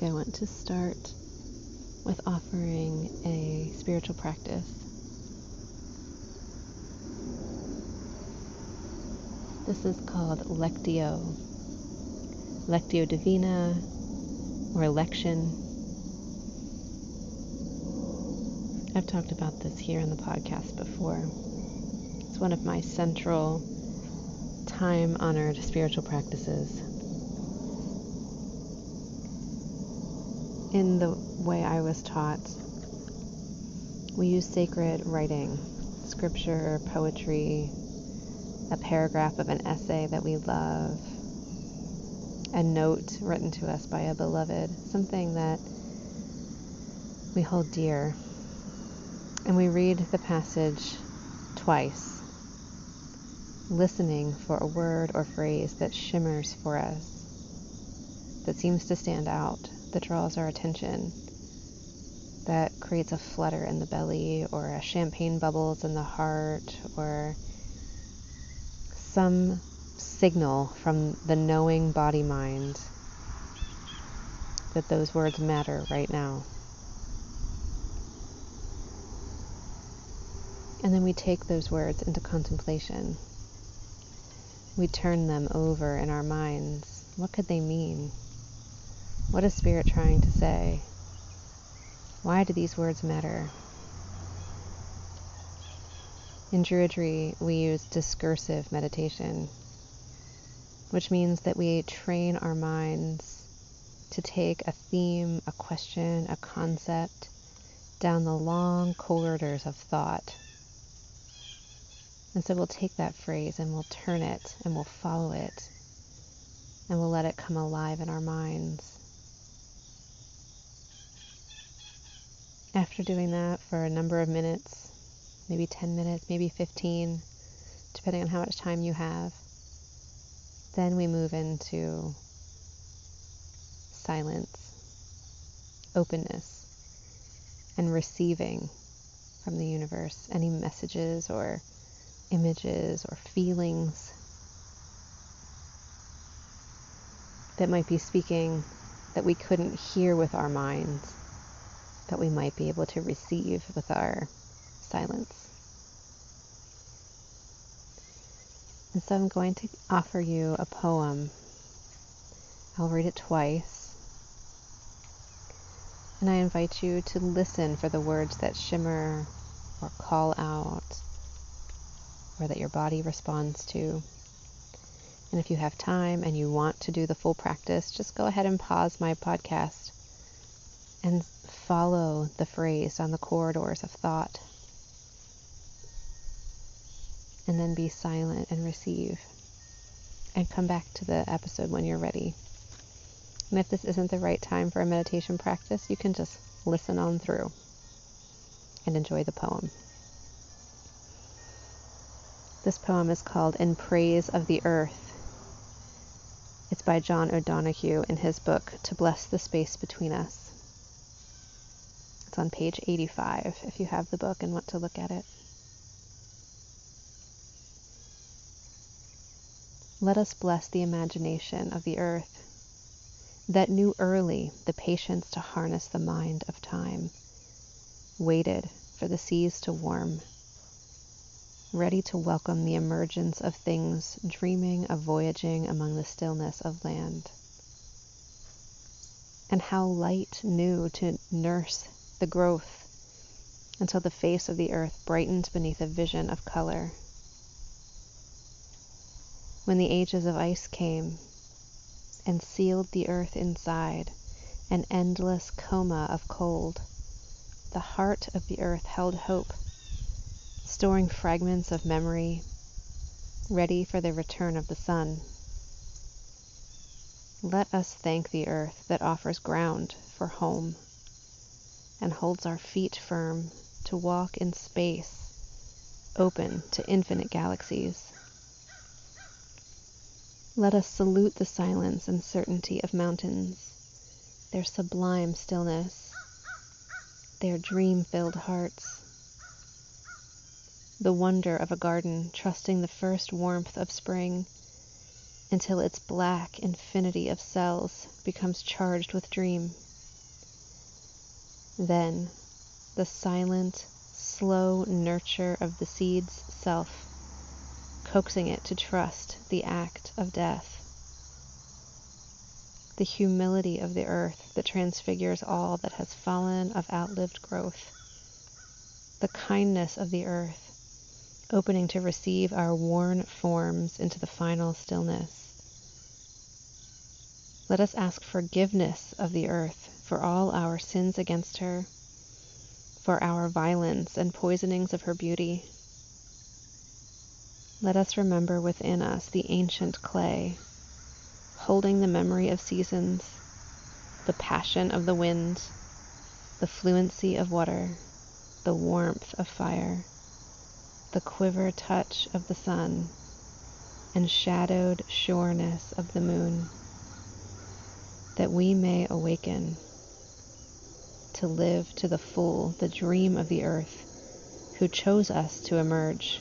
Week I want to start with offering a spiritual practice. This is called Lectio, Lectio Divina, or Election. I've talked about this here in the podcast before. It's one of my central, time honored spiritual practices. In the way I was taught, we use sacred writing, scripture, poetry, a paragraph of an essay that we love, a note written to us by a beloved, something that we hold dear. And we read the passage twice, listening for a word or phrase that shimmers for us, that seems to stand out that draws our attention, that creates a flutter in the belly, or a champagne bubbles in the heart, or some signal from the knowing body mind that those words matter right now. And then we take those words into contemplation. We turn them over in our minds. What could they mean? What is Spirit trying to say? Why do these words matter? In Druidry, we use discursive meditation, which means that we train our minds to take a theme, a question, a concept down the long corridors of thought. And so we'll take that phrase and we'll turn it and we'll follow it and we'll let it come alive in our minds. After doing that for a number of minutes, maybe 10 minutes, maybe 15, depending on how much time you have, then we move into silence, openness, and receiving from the universe any messages or images or feelings that might be speaking that we couldn't hear with our minds that we might be able to receive with our silence. And so I'm going to offer you a poem. I'll read it twice. And I invite you to listen for the words that shimmer or call out or that your body responds to. And if you have time and you want to do the full practice, just go ahead and pause my podcast and follow the phrase on the corridors of thought. And then be silent and receive. And come back to the episode when you're ready. And if this isn't the right time for a meditation practice, you can just listen on through and enjoy the poem. This poem is called In Praise of the Earth. It's by John O'Donohue in his book To Bless the Space Between Us. It's on page 85 if you have the book and want to look at it. Let us bless the imagination of the earth that knew early the patience to harness the mind of time, waited for the seas to warm, ready to welcome the emergence of things dreaming of voyaging among the stillness of land. And how light knew to nurse the growth until the face of the earth brightened beneath a vision of color. When the ages of ice came and sealed the earth inside an endless coma of cold. The heart of the earth held hope, storing fragments of memory, ready for the return of the sun. Let us thank the earth that offers ground for home and holds our feet firm to walk in space open to infinite galaxies. Let us salute the silence and certainty of mountains their sublime stillness, their dream filled hearts. The wonder of a garden trusting the first warmth of spring until its black infinity of cells becomes charged with dream. Then the silent, slow nurture of the seed's self, coaxing it to trust the act of death the humility of the earth that transfigures all that has fallen of outlived growth, the kindness of the earth, opening to receive our worn forms into the final stillness. Let us ask forgiveness of the earth for all our sins against her, for our violence and poisonings of her beauty. Let us remember within us the ancient clay holding the memory of seasons, the passion of the wind, the fluency of water, the warmth of fire, the quiver touch of the sun, and shadowed sureness of the moon, that we may awaken to live to the full the dream of the earth, who chose us to emerge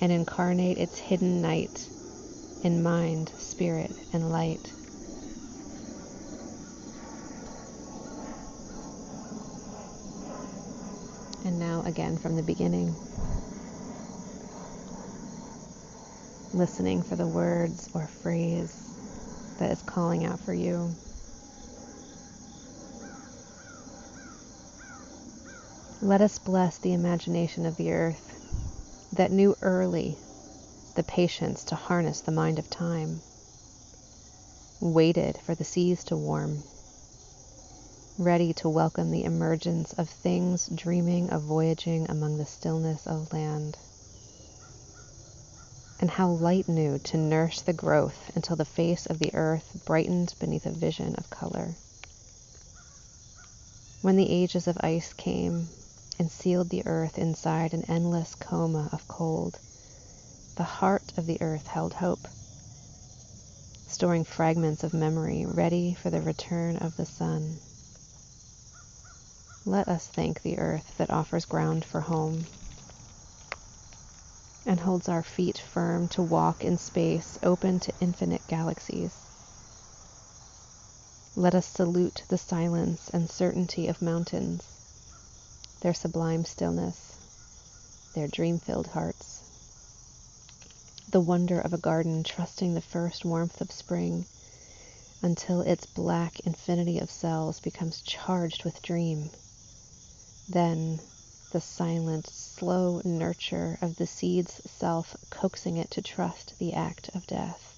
and incarnate its hidden night in mind, spirit, and light. And now again from the beginning. Listening for the words or phrase that is calling out for you. Let us bless the imagination of the earth that knew early the patience to harness the mind of time, waited for the seas to warm, ready to welcome the emergence of things dreaming of voyaging among the stillness of land. And how light knew to nurse the growth until the face of the earth brightened beneath a vision of color. When the ages of ice came and sealed the earth inside an endless coma of cold, the heart of the earth held hope, storing fragments of memory ready for the return of the sun. Let us thank the earth that offers ground for home and holds our feet firm to walk in space open to infinite galaxies. Let us salute the silence and certainty of mountains, their sublime stillness, their dream filled hearts the wonder of a garden trusting the first warmth of spring until its black infinity of cells becomes charged with dream. Then the silent, slow nurture of the seed's self coaxing it to trust the act of death.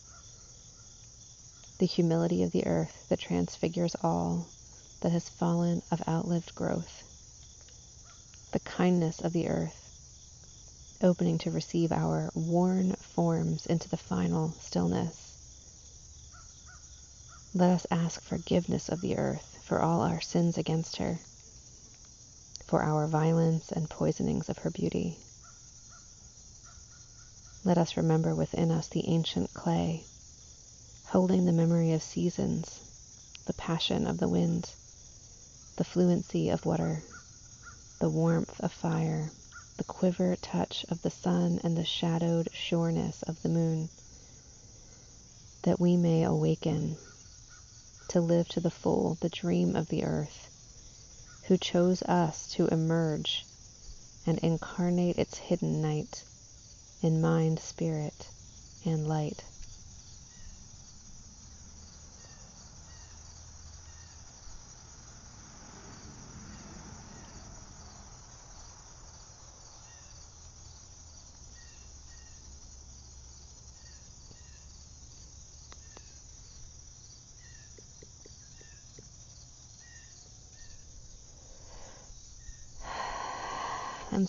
The humility of the earth that transfigures all that has fallen of outlived growth. The kindness of the earth opening to receive our worn forms into the final stillness. Let us ask forgiveness of the earth for all our sins against her, for our violence and poisonings of her beauty. Let us remember within us the ancient clay, holding the memory of seasons, the passion of the wind, the fluency of water, the warmth of fire, the quiver touch of the sun and the shadowed sureness of the moon, that we may awaken to live to the full the dream of the earth, who chose us to emerge and incarnate its hidden night in mind, spirit, and light.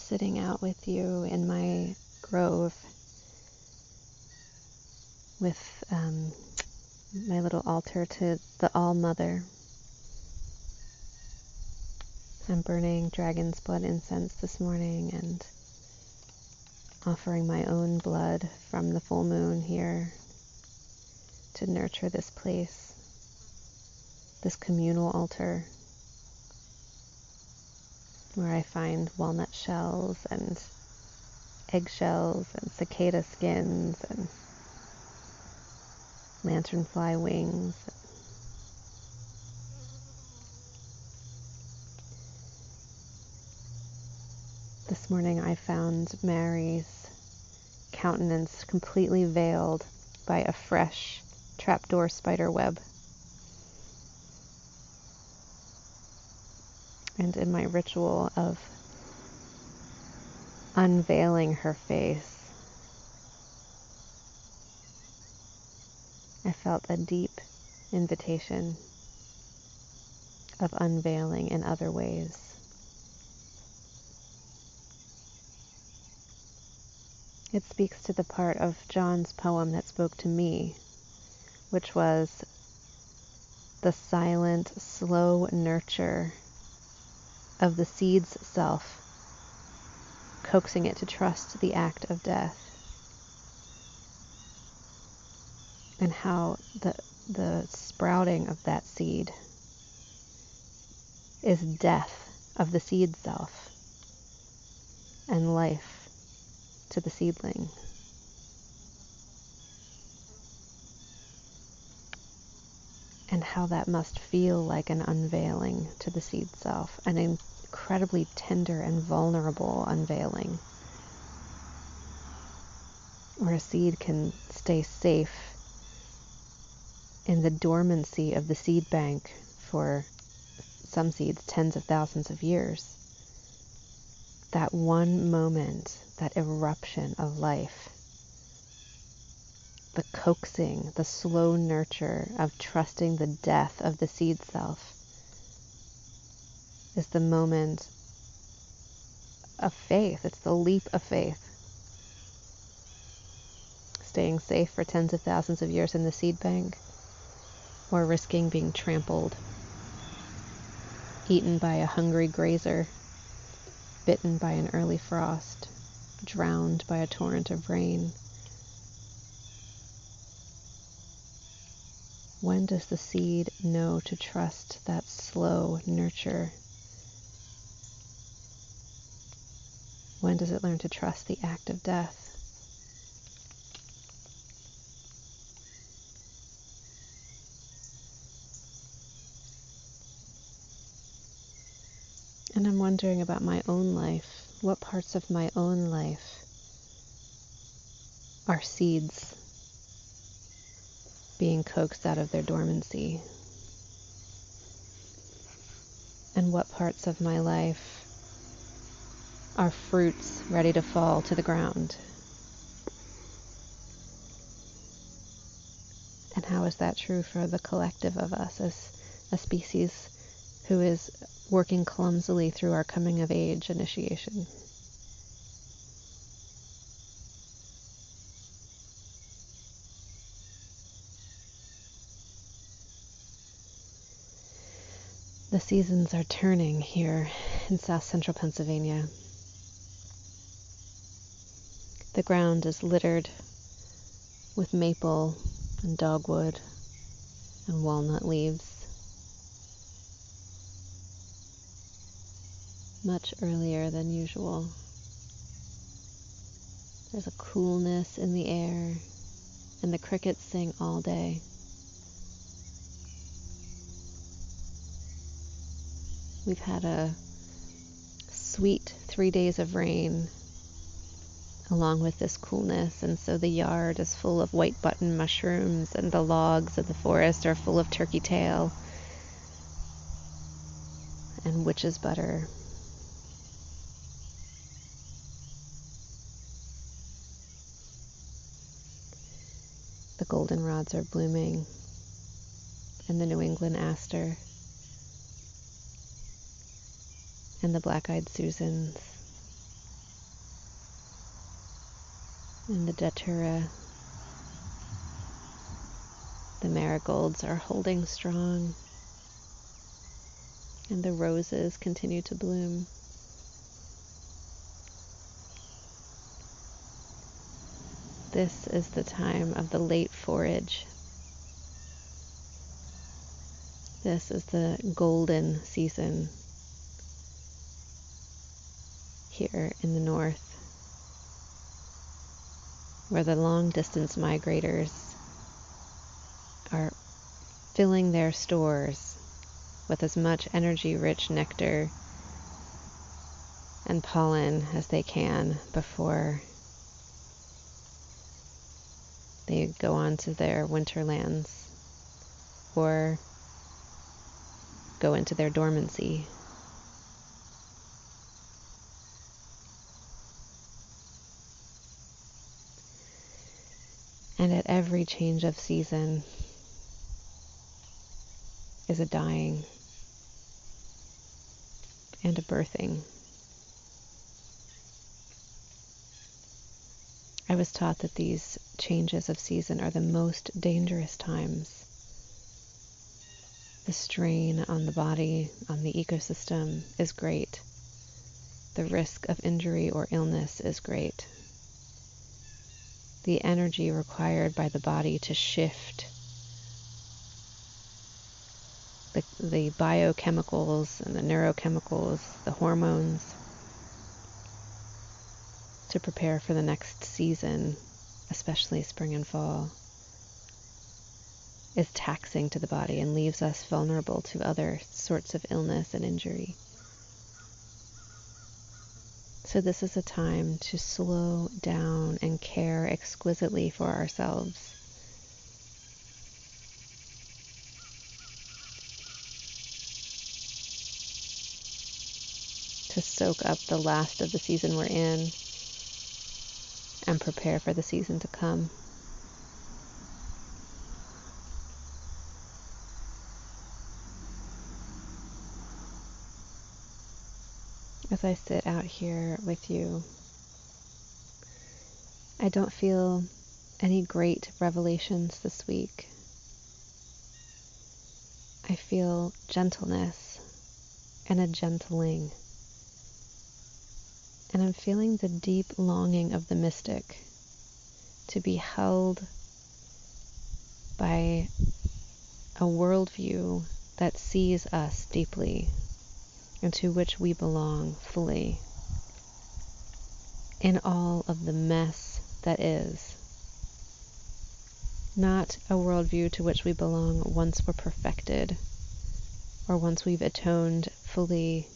Sitting out with you in my grove with um, my little altar to the All Mother. I'm burning dragon's blood incense this morning and offering my own blood from the full moon here to nurture this place, this communal altar where I find walnut shells and eggshells and cicada skins and lanternfly wings. This morning I found Mary's countenance completely veiled by a fresh trapdoor spider web. And in my ritual of unveiling her face, I felt a deep invitation of unveiling in other ways. It speaks to the part of John's poem that spoke to me, which was the silent, slow nurture of the seed's self, coaxing it to trust the act of death. and how the the sprouting of that seed is death of the seed self and life to the seedling. And how that must feel like an unveiling to the seed self, an incredibly tender and vulnerable unveiling, where a seed can stay safe in the dormancy of the seed bank for some seeds tens of thousands of years. That one moment, that eruption of life, the coaxing, the slow nurture of trusting the death of the seed self is the moment of faith. It's the leap of faith. Staying safe for tens of thousands of years in the seed bank or risking being trampled, eaten by a hungry grazer, bitten by an early frost, drowned by a torrent of rain. When does the seed know to trust that slow nurture? When does it learn to trust the act of death? And I'm wondering about my own life. What parts of my own life are seeds being coaxed out of their dormancy? And what parts of my life are fruits ready to fall to the ground? And how is that true for the collective of us as a species who is working clumsily through our coming of age initiation. Seasons are turning here in south central Pennsylvania. The ground is littered with maple and dogwood and walnut leaves. much earlier than usual. There's a coolness in the air, and the crickets sing all day. We've had a sweet three days of rain along with this coolness, and so the yard is full of white button mushrooms, and the logs of the forest are full of turkey tail and witch's butter. The goldenrods are blooming, and the New England aster, and the black eyed Susans, and the datura. The marigolds are holding strong, and the roses continue to bloom. This is the time of the late forage. This is the golden season here in the north where the long distance migrators are filling their stores with as much energy rich nectar and pollen as they can before they go on to their winter lands or go into their dormancy. And at every change of season is a dying and a birthing. I was taught that these changes of season are the most dangerous times. The strain on the body, on the ecosystem is great. The risk of injury or illness is great the energy required by the body to shift the, the biochemicals and the neurochemicals, the hormones, to prepare for the next season, especially spring and fall, is taxing to the body and leaves us vulnerable to other sorts of illness and injury. So, this is a time to slow down and care exquisitely for ourselves. To soak up the last of the season we're in and prepare for the season to come. As I sit out here with you. I don't feel any great revelations this week. I feel gentleness and a gentling. And I'm feeling the deep longing of the mystic to be held by a worldview that sees us deeply and to which we belong fully in all of the mess that is. Not a worldview to which we belong once we're perfected or once we've atoned fully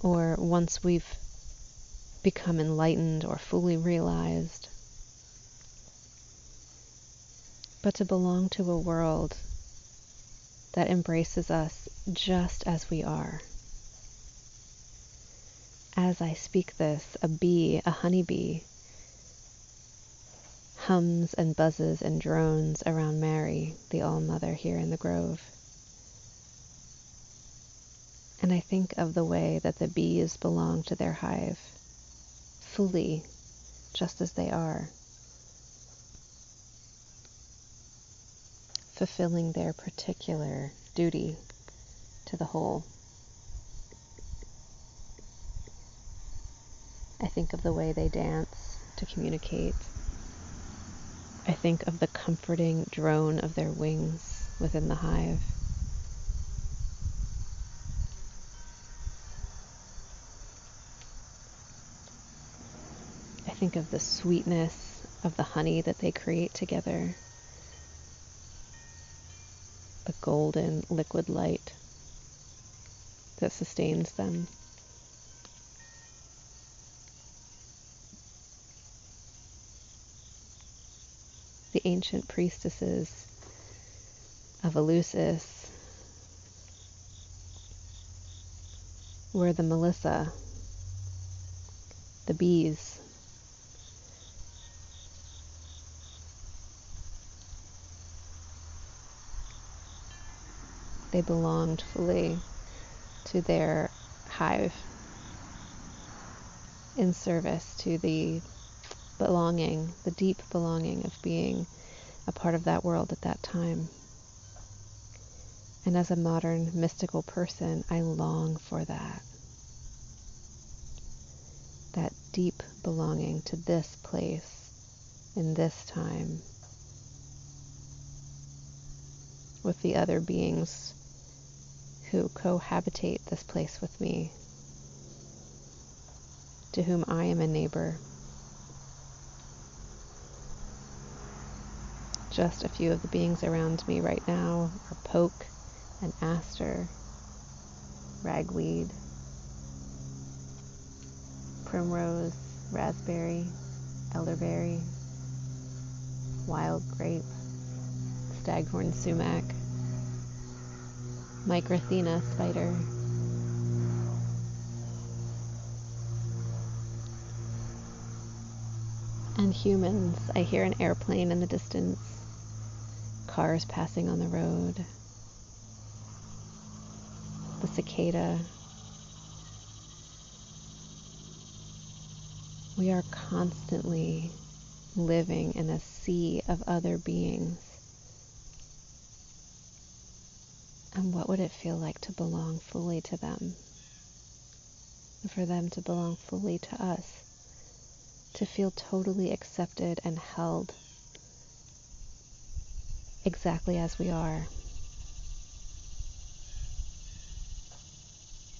or once we've become enlightened or fully realized, but to belong to a world that embraces us just as we are. As I speak this, a bee, a honeybee, hums and buzzes and drones around Mary, the All Mother, here in the grove. And I think of the way that the bees belong to their hive, fully, just as they are, fulfilling their particular duty to the whole. I think of the way they dance to communicate. I think of the comforting drone of their wings within the hive. I think of the sweetness of the honey that they create together, the golden liquid light that sustains them. The ancient priestesses of Eleusis were the Melissae, the bees. They belonged fully to their hive in service to the belonging, the deep belonging of being a part of that world at that time. And as a modern mystical person, I long for that. That deep belonging to this place in this time with the other beings who cohabitate this place with me, to whom I am a neighbor. Just a few of the beings around me right now are poke and aster, ragweed, primrose, raspberry, elderberry, wild grape, staghorn sumac, Micrathena spider, and humans. I hear an airplane in the distance cars passing on the road, the cicada. We are constantly living in a sea of other beings. And what would it feel like to belong fully to them? And for them to belong fully to us? To feel totally accepted and held exactly as we are.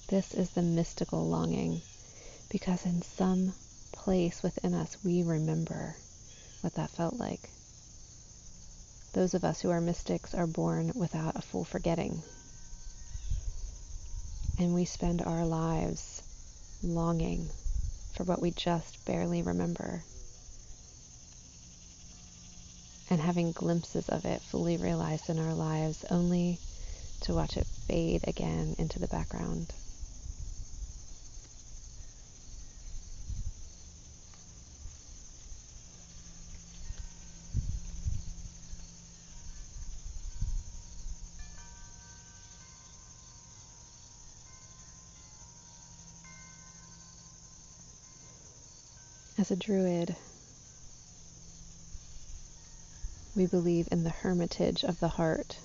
This is the mystical longing because in some place within us we remember what that felt like. Those of us who are mystics are born without a full forgetting. And we spend our lives longing for what we just barely remember and having glimpses of it fully realized in our lives, only to watch it fade again into the background. Druid, we believe in the hermitage of the heart.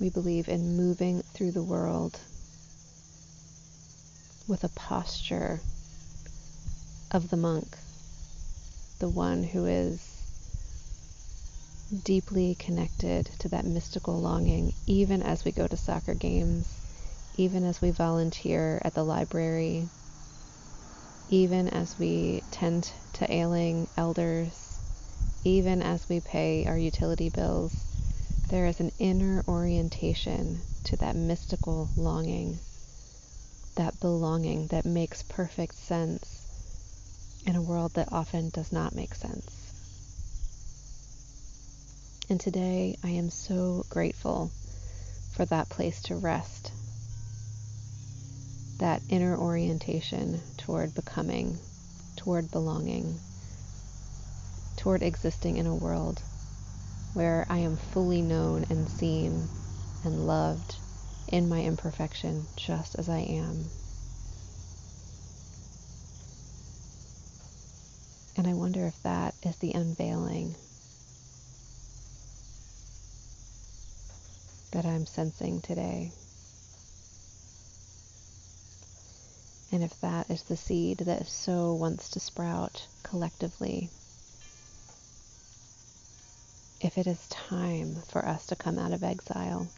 We believe in moving through the world with a posture of the monk, the one who is deeply connected to that mystical longing, even as we go to soccer games, even as we volunteer at the library, even as we tend to ailing elders, even as we pay our utility bills, there is an inner orientation to that mystical longing, that belonging that makes perfect sense in a world that often does not make sense. And today I am so grateful for that place to rest, that inner orientation toward becoming toward belonging, toward existing in a world where I am fully known and seen and loved in my imperfection just as I am. And I wonder if that is the unveiling that I'm sensing today. And if that is the seed that so wants to sprout collectively, if it is time for us to come out of exile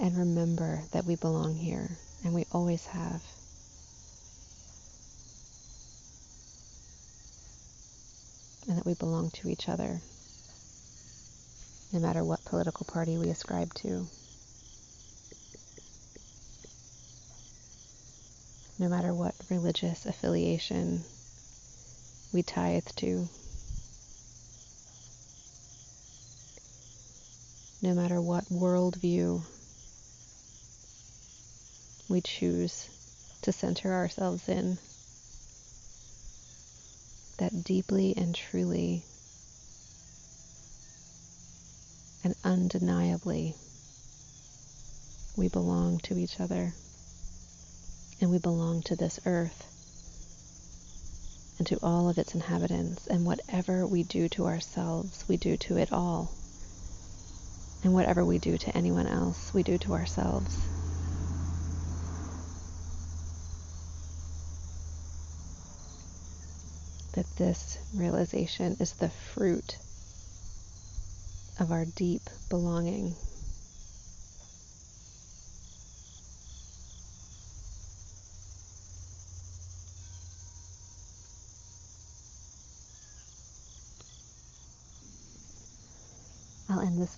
and remember that we belong here and we always have. And that we belong to each other, no matter what political party we ascribe to. No matter what religious affiliation we tithe to, no matter what worldview we choose to center ourselves in, that deeply and truly and undeniably we belong to each other and we belong to this earth and to all of its inhabitants. And whatever we do to ourselves, we do to it all. And whatever we do to anyone else, we do to ourselves. That this realization is the fruit of our deep belonging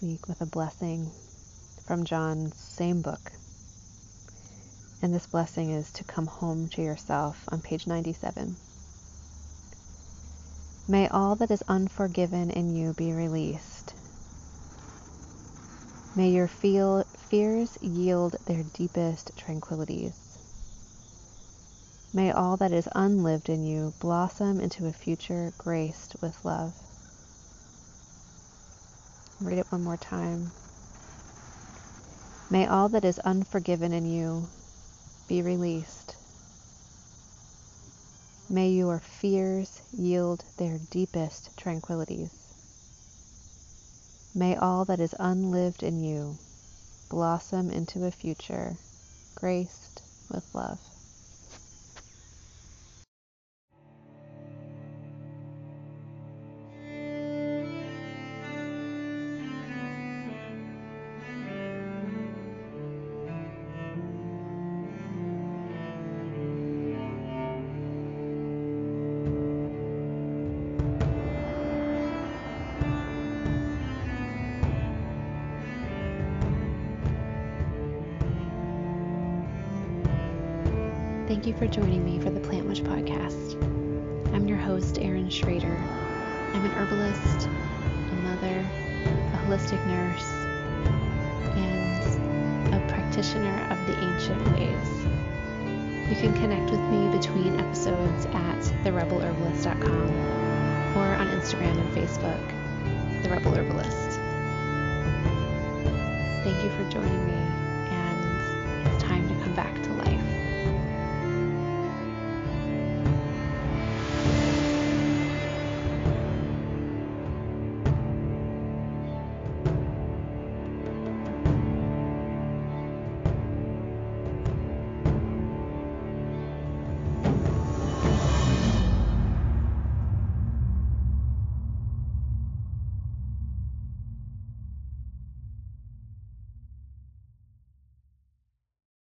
week with a blessing from John's same book. And this blessing is to come home to yourself on page 97. May all that is unforgiven in you be released. May your feel, fears yield their deepest tranquilities. May all that is unlived in you blossom into a future graced with love. Read it one more time. May all that is unforgiven in you be released. May your fears yield their deepest tranquillities. May all that is unlived in you blossom into a future graced with love. holistic nurse and a practitioner of the ancient ways. You can connect with me between episodes at therebelherbalist.com or on Instagram and Facebook, The Rebel Herbalist. Thank you for joining me.